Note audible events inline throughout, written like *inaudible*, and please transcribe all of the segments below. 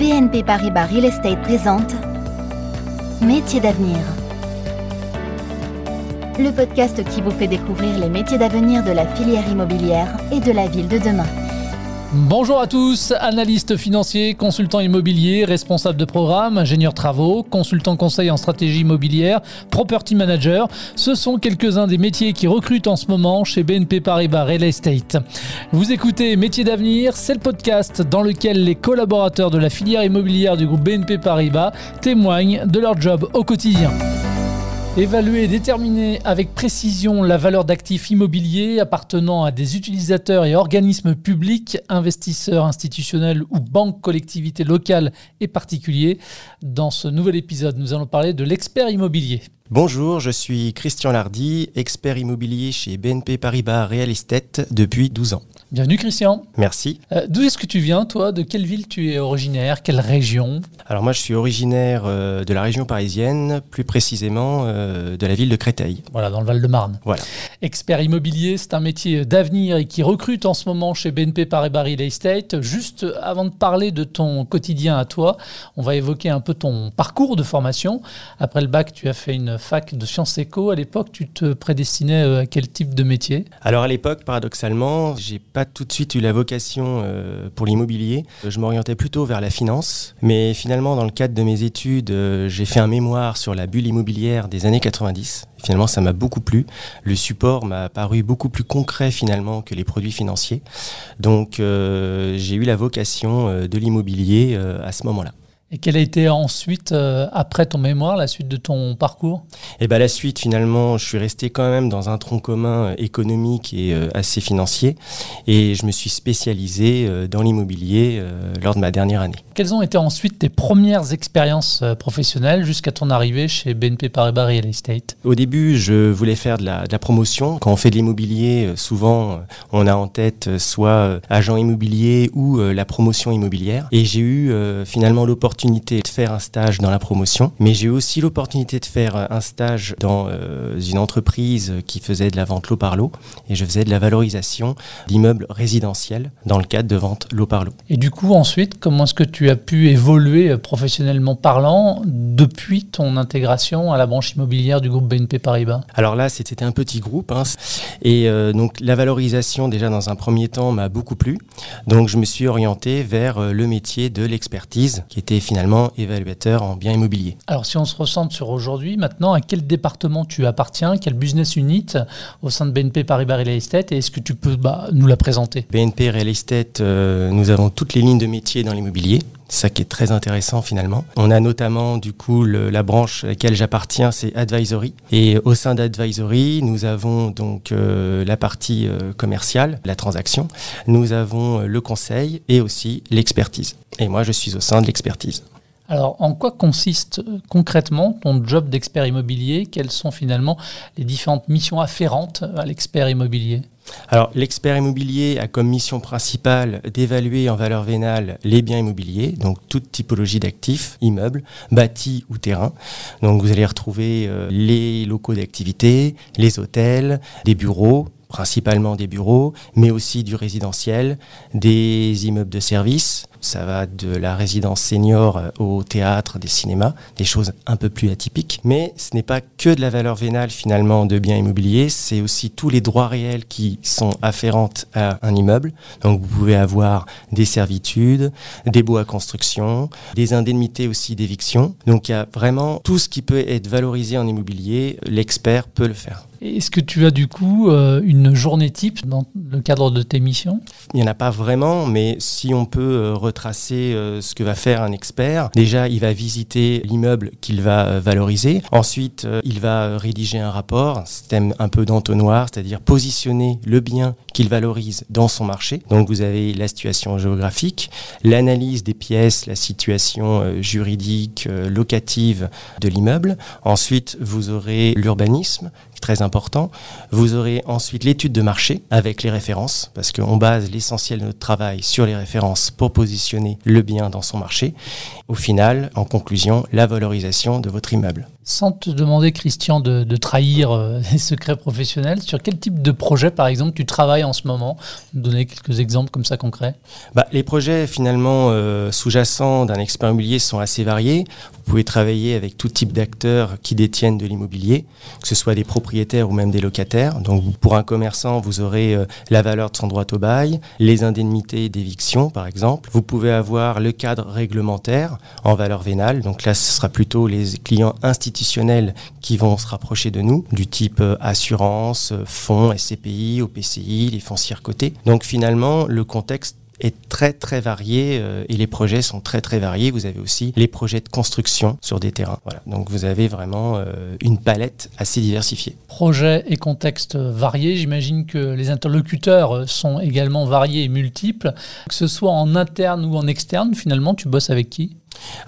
BNP Paribas Real Estate présente Métiers d'avenir. Le podcast qui vous fait découvrir les métiers d'avenir de la filière immobilière et de la ville de demain. Bonjour à tous, analystes financiers, consultants immobiliers, responsables de programme, ingénieurs travaux, consultants conseil en stratégie immobilière, property manager. Ce sont quelques-uns des métiers qui recrutent en ce moment chez BNP Paribas Real Estate. Vous écoutez Métiers d'avenir, c'est le podcast dans lequel les collaborateurs de la filière immobilière du groupe BNP Paribas témoignent de leur job au quotidien. Évaluer et déterminer avec précision la valeur d'actifs immobiliers appartenant à des utilisateurs et organismes publics, investisseurs institutionnels ou banques, collectivités locales et particuliers. Dans ce nouvel épisode, nous allons parler de l'expert immobilier. Bonjour, je suis Christian Lardy, expert immobilier chez BNP Paribas Real Estate depuis 12 ans. Bienvenue Christian. Merci. Euh, D'où est-ce que tu viens toi? De quelle ville tu es originaire? Quelle région? Alors moi je suis originaire euh, de la région parisienne, plus précisément euh, de la ville de Créteil. Voilà, dans le Val-de-Marne. Voilà. Expert immobilier, c'est un métier d'avenir et qui recrute en ce moment chez BNP Paribas Real Estate. Juste avant de parler de ton quotidien à toi, on va évoquer un peu ton parcours de formation. Après le bac, tu as fait une fac de sciences éco. À l'époque, tu te prédestinais euh, à quel type de métier? Alors à l'époque, paradoxalement, j'ai pas tout de suite eu la vocation euh, pour l'immobilier. Je m'orientais plutôt vers la finance, mais finalement, dans le cadre de mes études, euh, j'ai fait un mémoire sur la bulle immobilière des années 90. Finalement, ça m'a beaucoup plu. Le support m'a paru beaucoup plus concret finalement que les produits financiers. Donc, j'ai eu la vocation de l'immobilier à ce moment-là. Et quelle a été ensuite, euh, après ton mémoire, la suite de ton parcours? Et bien la suite, finalement, je suis resté quand même dans un tronc commun euh, économique et euh, assez financier. Et je me suis spécialisé euh, dans l'immobilier lors de ma dernière année. Quelles ont été ensuite tes premières expériences professionnelles jusqu'à ton arrivée chez BNP Paribas Real Estate? Au début, je voulais faire de la, de la promotion. Quand on fait de l'immobilier, souvent, on a en tête soit agent immobilier ou la promotion immobilière. Et j'ai eu finalement l'opportunité de faire un stage dans la promotion, mais j'ai eu aussi l'opportunité de faire euh, un stage dans euh, une entreprise qui faisait de la vente lot par lot. Et je faisais de la valorisation d'immeubles résidentiels dans le cadre de vente lot par lot. Et du coup, ensuite, comment est-ce que tu as pu évoluer euh, professionnellement parlant depuis ton intégration à la branche immobilière du groupe BNP Paribas? Alors là, c'était un petit groupe. hein. et euh, donc la valorisation, déjà dans un premier temps, m'a beaucoup plu. Donc je me suis orienté vers le métier de l'expertise, qui était finalement évaluateur en biens immobiliers. Alors, si on se recentre sur aujourd'hui, maintenant, à quel département tu appartiens Quel business unit au sein de BNP Paribas Real Estate Et est-ce que tu peux bah, nous la présenter? BNP Real Estate, euh, nous avons toutes les lignes de métier dans l'immobilier. Ça qui est très intéressant finalement. On a notamment du coup la branche à laquelle j'appartiens, c'est Advisory. Et au sein d'Advisory, nous avons donc euh, la partie euh, commerciale, la transaction. Nous avons euh, le conseil et aussi l'expertise. Et moi, je suis au sein de l'expertise. Alors, en quoi consiste euh, concrètement ton job d'expert immobilier? Quelles sont finalement les différentes missions afférentes à l'expert immobilier? Alors, l'expert immobilier a comme mission principale d'évaluer en valeur vénale les biens immobiliers, donc toute typologie d'actifs, immeubles, bâtis ou terrains. Donc, vous allez retrouver euh, les locaux d'activité, les hôtels, des bureaux, principalement des bureaux, mais aussi du résidentiel, des immeubles de service. Ça va de la résidence senior euh, au théâtre, des cinémas, des choses un peu plus atypiques. Mais ce n'est pas que de la valeur vénale finalement de biens immobiliers, c'est aussi tous les droits réels qui sont afférentes à un immeuble. Donc vous pouvez avoir des servitudes, des baux à construction, des indemnités aussi d'éviction. Donc il y a vraiment tout ce qui peut être valorisé en immobilier, l'expert peut le faire. Est-ce que tu as du coup euh, une journée type dans le cadre de tes missions? Il n'y en a pas vraiment, mais si on peut euh, retracer euh, ce que va faire un expert, déjà il va visiter l'immeuble qu'il va valoriser. Ensuite, il va rédiger un rapport, un système un peu d'entonnoir, c'est-à-dire positionner le bien qu'il valorise dans son marché. Donc vous avez la situation géographique, l'analyse des pièces, la situation juridique, locative de l'immeuble. Ensuite, vous aurez l'urbanisme, très important. Vous aurez ensuite l'étude de marché avec les références, parce qu'on base l'essentiel de notre travail sur les références pour positionner le bien dans son marché. Au final, en conclusion, la valorisation de votre immeuble. Sans te demander, Christian, de, trahir euh, *laughs* les secrets professionnels, sur quel type de projet, par exemple, tu travailles en ce moment? Donner quelques exemples comme ça concrets. Bah, les projets, finalement, euh, sous-jacents d'un expert immobilier sont assez variés. Vous pouvez travailler avec tout type d'acteurs qui détiennent de l'immobilier, que ce soit des propriétaires ou même des locataires. Donc, pour un commerçant, vous aurez euh, la valeur de son droit au bail, les indemnités d'éviction, par exemple. Vous pouvez avoir le cadre réglementaire en valeur vénale. Donc là, ce sera plutôt les clients institutionnels qui vont se rapprocher de nous, du type euh, assurance, euh, fonds, SCPI, OPCI, les foncières cotées. Donc finalement, le contexte est très très varié euh, et les projets sont très très variés. Vous avez aussi les projets de construction sur des terrains. Voilà. Donc vous avez vraiment une palette assez diversifiée. Projets et contextes variés. J'imagine que les interlocuteurs sont également variés et multiples. Que ce soit en interne ou en externe, finalement, tu bosses avec qui?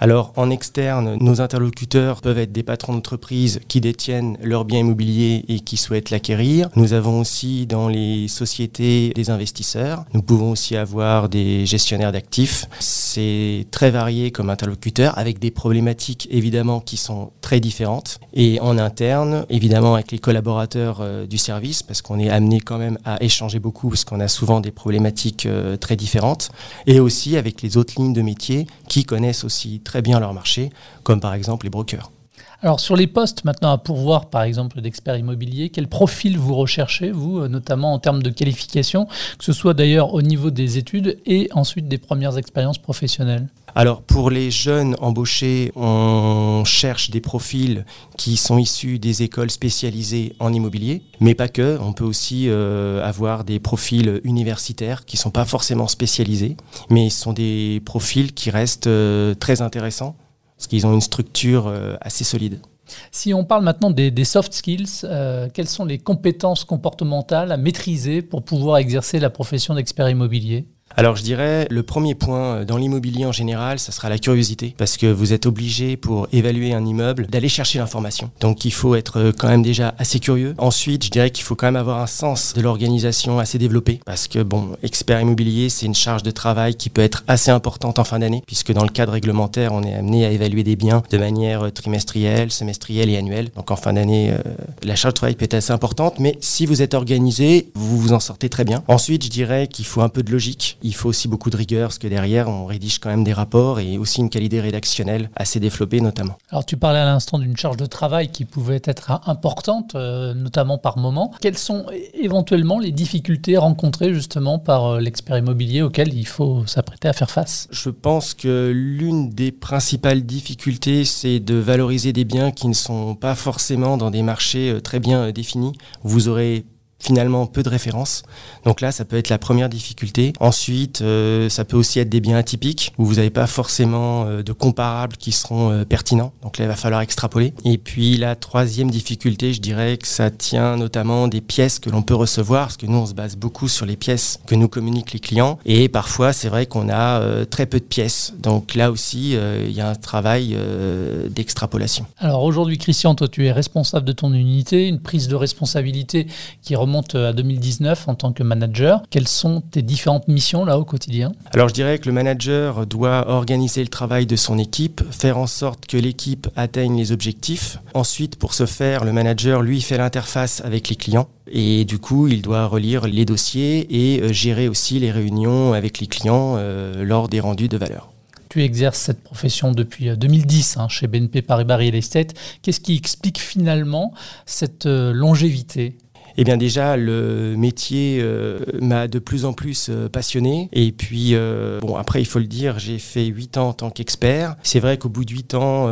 Alors en externe, nos interlocuteurs peuvent être des patrons d'entreprise qui détiennent leurs biens immobiliers et qui souhaitent l'acquérir. Nous avons aussi dans les sociétés des investisseurs. Nous pouvons aussi avoir des gestionnaires d'actifs. C'est très varié comme interlocuteur avec des problématiques évidemment qui sont très différentes. Et en interne, évidemment avec les collaborateurs euh, du service parce qu'on est amené quand même à échanger beaucoup parce qu'on a souvent des problématiques euh, très différentes. Et aussi avec les autres lignes de métier qui connaissent aussi très bien leur marché, comme par exemple les brokers. Alors sur les postes maintenant à pourvoir, par exemple d'experts immobiliers, quel profil vous recherchez, vous, euh, notamment en termes de qualification, que ce soit d'ailleurs au niveau des études et ensuite des premières expériences professionnelles? Alors pour les jeunes embauchés, on cherche des profils qui sont issus des écoles spécialisées en immobilier, mais pas que. On peut aussi euh, avoir des profils universitaires qui ne sont pas forcément spécialisés, mais sont des profils qui restent euh, très intéressants parce qu'ils ont une structure euh, assez solide. Si on parle maintenant des, soft skills, euh, quelles sont les compétences comportementales à maîtriser pour pouvoir exercer la profession d'expert immobilier? Alors je dirais le premier point euh, dans l'immobilier en général, ça sera la curiosité parce que vous êtes obligé pour évaluer un immeuble d'aller chercher l'information. Donc il faut être euh, quand même déjà assez curieux. Ensuite, je dirais qu'il faut quand même avoir un sens de l'organisation assez développé parce que bon, expert immobilier, c'est une charge de travail qui peut être assez importante en fin d'année puisque dans le cadre réglementaire, on est amené à évaluer des biens de manière euh, trimestrielle, semestrielle et annuelle. Donc en fin d'année, la charge de travail peut être assez importante, mais si vous êtes organisé, vous vous en sortez très bien. Ensuite, je dirais qu'il faut un peu de logique il faut aussi beaucoup de rigueur, parce que derrière, on rédige quand même des rapports et aussi une qualité rédactionnelle assez développée notamment. Alors tu parlais à l'instant d'une charge de travail qui pouvait être importante, euh, notamment par moment. Quelles sont éventuellement les difficultés rencontrées justement par euh, l'expert immobilier auxquelles il faut s'apprêter à faire face? Je pense que l'une des principales difficultés, c'est de valoriser des biens qui ne sont pas forcément dans des marchés euh, très bien définis. Vous aurez finalement peu de références. Donc là, ça peut être la première difficulté. Ensuite, euh, ça peut aussi être des biens atypiques où vous n'avez pas forcément euh, de comparables qui seront euh, pertinents. Donc là, il va falloir extrapoler. Et puis la troisième difficulté, je dirais que ça tient notamment des pièces que l'on peut recevoir, parce que nous, on se base beaucoup sur les pièces que nous communiquent les clients. Et parfois, c'est vrai qu'on a très peu de pièces. Donc là aussi, il y a un travail d'extrapolation. Alors aujourd'hui, Christian, toi, tu es responsable de ton unité, une prise de responsabilité qui remonte remonte à 2019 en tant que manager. Quelles sont tes différentes missions là au quotidien? Alors je dirais que le manager doit organiser le travail de son équipe, faire en sorte que l'équipe atteigne les objectifs. Ensuite, pour ce faire, le manager, lui, fait l'interface avec les clients. Et du coup, il doit relire les dossiers et euh, gérer aussi les réunions avec les clients euh, lors des rendus de valeur tu exerces cette profession depuis 2010 euh, hein, chez BNP Paribas Real Estate. Qu'est-ce qui explique finalement cette longévité? Eh bien déjà, le métier euh, m'a de plus en plus euh, passionné. Et puis, euh, bon, après, il faut le dire, j'ai fait 8 ans en tant qu'expert. C'est vrai qu'au bout de 8 ans,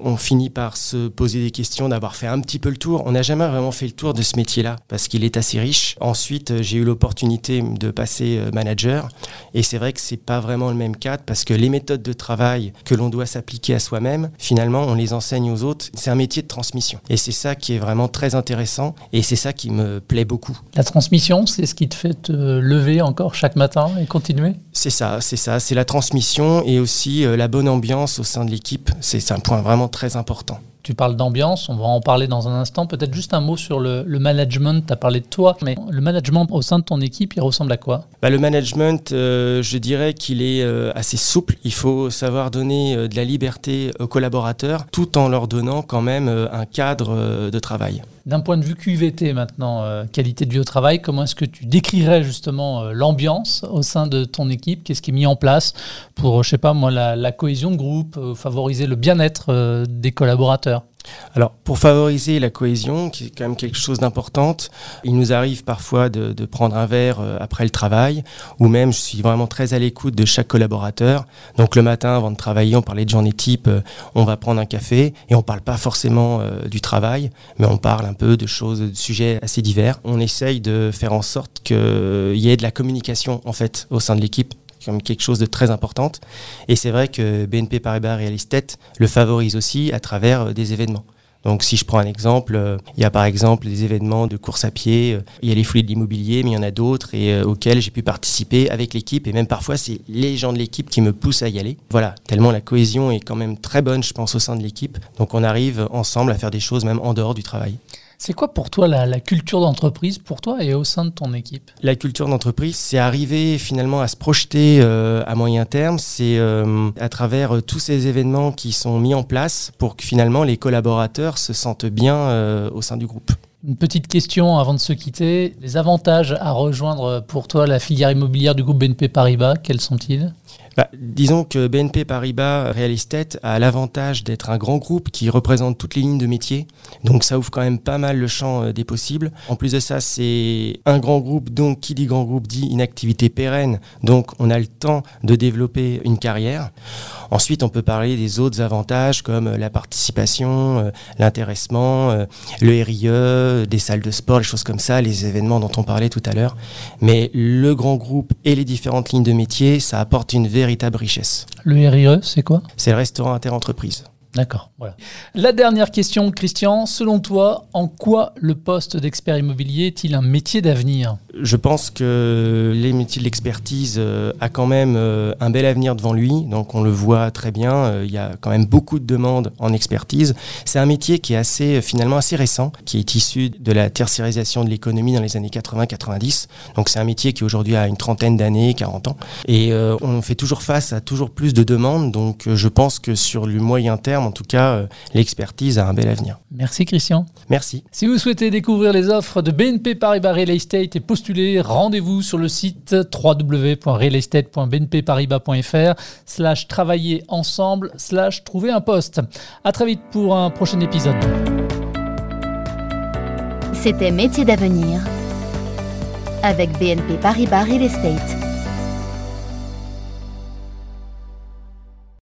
on finit par se poser des questions, d'avoir fait un petit peu le tour. On n'a jamais vraiment fait le tour de ce métier-là parce qu'il est assez riche. Ensuite, j'ai eu l'opportunité de passer manager. Et c'est vrai que c'est pas vraiment le même cadre parce que les méthodes de travail que l'on doit s'appliquer à soi-même, finalement, on les enseigne aux autres. C'est un métier de transmission. Et c'est ça qui est vraiment très intéressant. Et c'est ça qui me plaît beaucoup. La transmission, c'est ce qui te fait te lever encore chaque matin et continuer? C'est ça, c'est ça. C'est la transmission et aussi euh, la bonne ambiance au sein de l'équipe. C'est un point vraiment très important. Tu parles d'ambiance, on va en parler dans un instant. Peut-être juste un mot sur le, management. Tu as parlé de toi, mais le management au sein de ton équipe, il ressemble à quoi? Bah, Le management, euh, je dirais qu'il est euh, assez souple. Il faut savoir donner euh, de la liberté aux collaborateurs tout en leur donnant quand même un cadre de travail. D'un point de vue QVT maintenant, qualité de vie au travail, comment est-ce que tu décrirais justement l'ambiance au sein de ton équipe? Qu'est-ce qui est mis en place pour, je sais pas moi, la, cohésion de groupe, favoriser le bien-être des collaborateurs? Alors, pour favoriser la cohésion, qui est quand même quelque chose d'important, il nous arrive parfois de, prendre un verre euh, après le travail, ou même je suis vraiment très à l'écoute de chaque collaborateur. Donc le matin, avant de travailler, on parlait de journée type, euh, on va prendre un café, et on ne parle pas forcément euh, du travail, mais on parle un peu de choses, de sujets assez divers. On essaye de faire en sorte qu'il y ait de la communication, en fait, au sein de l'équipe comme quelque chose de très important. Et c'est vrai que BNP Paribas Real Estate le favorise aussi à travers euh, des événements. Donc si je prends un exemple, euh, il y a par exemple des événements de course à pied, euh, il y a les fluides de l'immobilier, mais il y en a d'autres auxquels j'ai pu participer avec l'équipe et même parfois c'est les gens de l'équipe qui me poussent à y aller. Voilà, tellement la cohésion est quand même très bonne, je pense, au sein de l'équipe. Donc on arrive ensemble à faire des choses même en dehors du travail. C'est quoi pour toi la, culture d'entreprise, pour toi et au sein de ton équipe? La culture d'entreprise, c'est arriver finalement à se projeter euh, à moyen terme. C'est euh, à travers euh, tous ces événements qui sont mis en place pour que finalement les collaborateurs se sentent bien au sein du groupe. Une petite question avant de se quitter. Les avantages à rejoindre pour toi la filière immobilière du groupe BNP Paribas, quels sont-ils? Bah, disons que BNP Paribas Real Estate a l'avantage d'être un grand groupe qui représente toutes les lignes de métier. Donc ça ouvre quand même pas mal le champ euh, des possibles. En plus de ça, c'est un grand groupe, donc qui dit grand groupe dit une activité pérenne. Donc on a le temps de développer une carrière. Ensuite, on peut parler des autres avantages comme euh, la participation, euh, l'intéressement, le RIE, des salles de sport, les choses comme ça, les événements dont on parlait tout à l'heure. Mais le grand groupe et les différentes lignes de métier, ça apporte une véritable richesse. Le RIE, c'est quoi? C'est le restaurant interentreprise. D'accord. Voilà. La dernière question, Christian. Selon toi, en quoi le poste d'expert immobilier est-il un métier d'avenir? Je pense que les métiers de l'expertise euh, a quand même euh, un bel avenir devant lui. Donc on le voit très bien. Euh, il y a quand même beaucoup de demandes en expertise. C'est un métier qui est assez finalement assez récent, qui est issu de la tertiarisation de l'économie dans les années 80-90. Donc c'est un métier qui aujourd'hui a une trentaine d'années, 40 ans, et on fait toujours face à toujours plus de demandes. Donc je pense que sur le moyen terme en tout cas, euh, l'expertise a un bel avenir. Merci Christian. Merci. Si vous souhaitez découvrir les offres de BNP Paribas Real Estate et postuler, rendez-vous sur le site www.realestate.bnpparibas.fr slash travailler ensemble slash trouver un poste. À très vite pour un prochain épisode. C'était Métier d'avenir avec BNP Paribas Real Estate.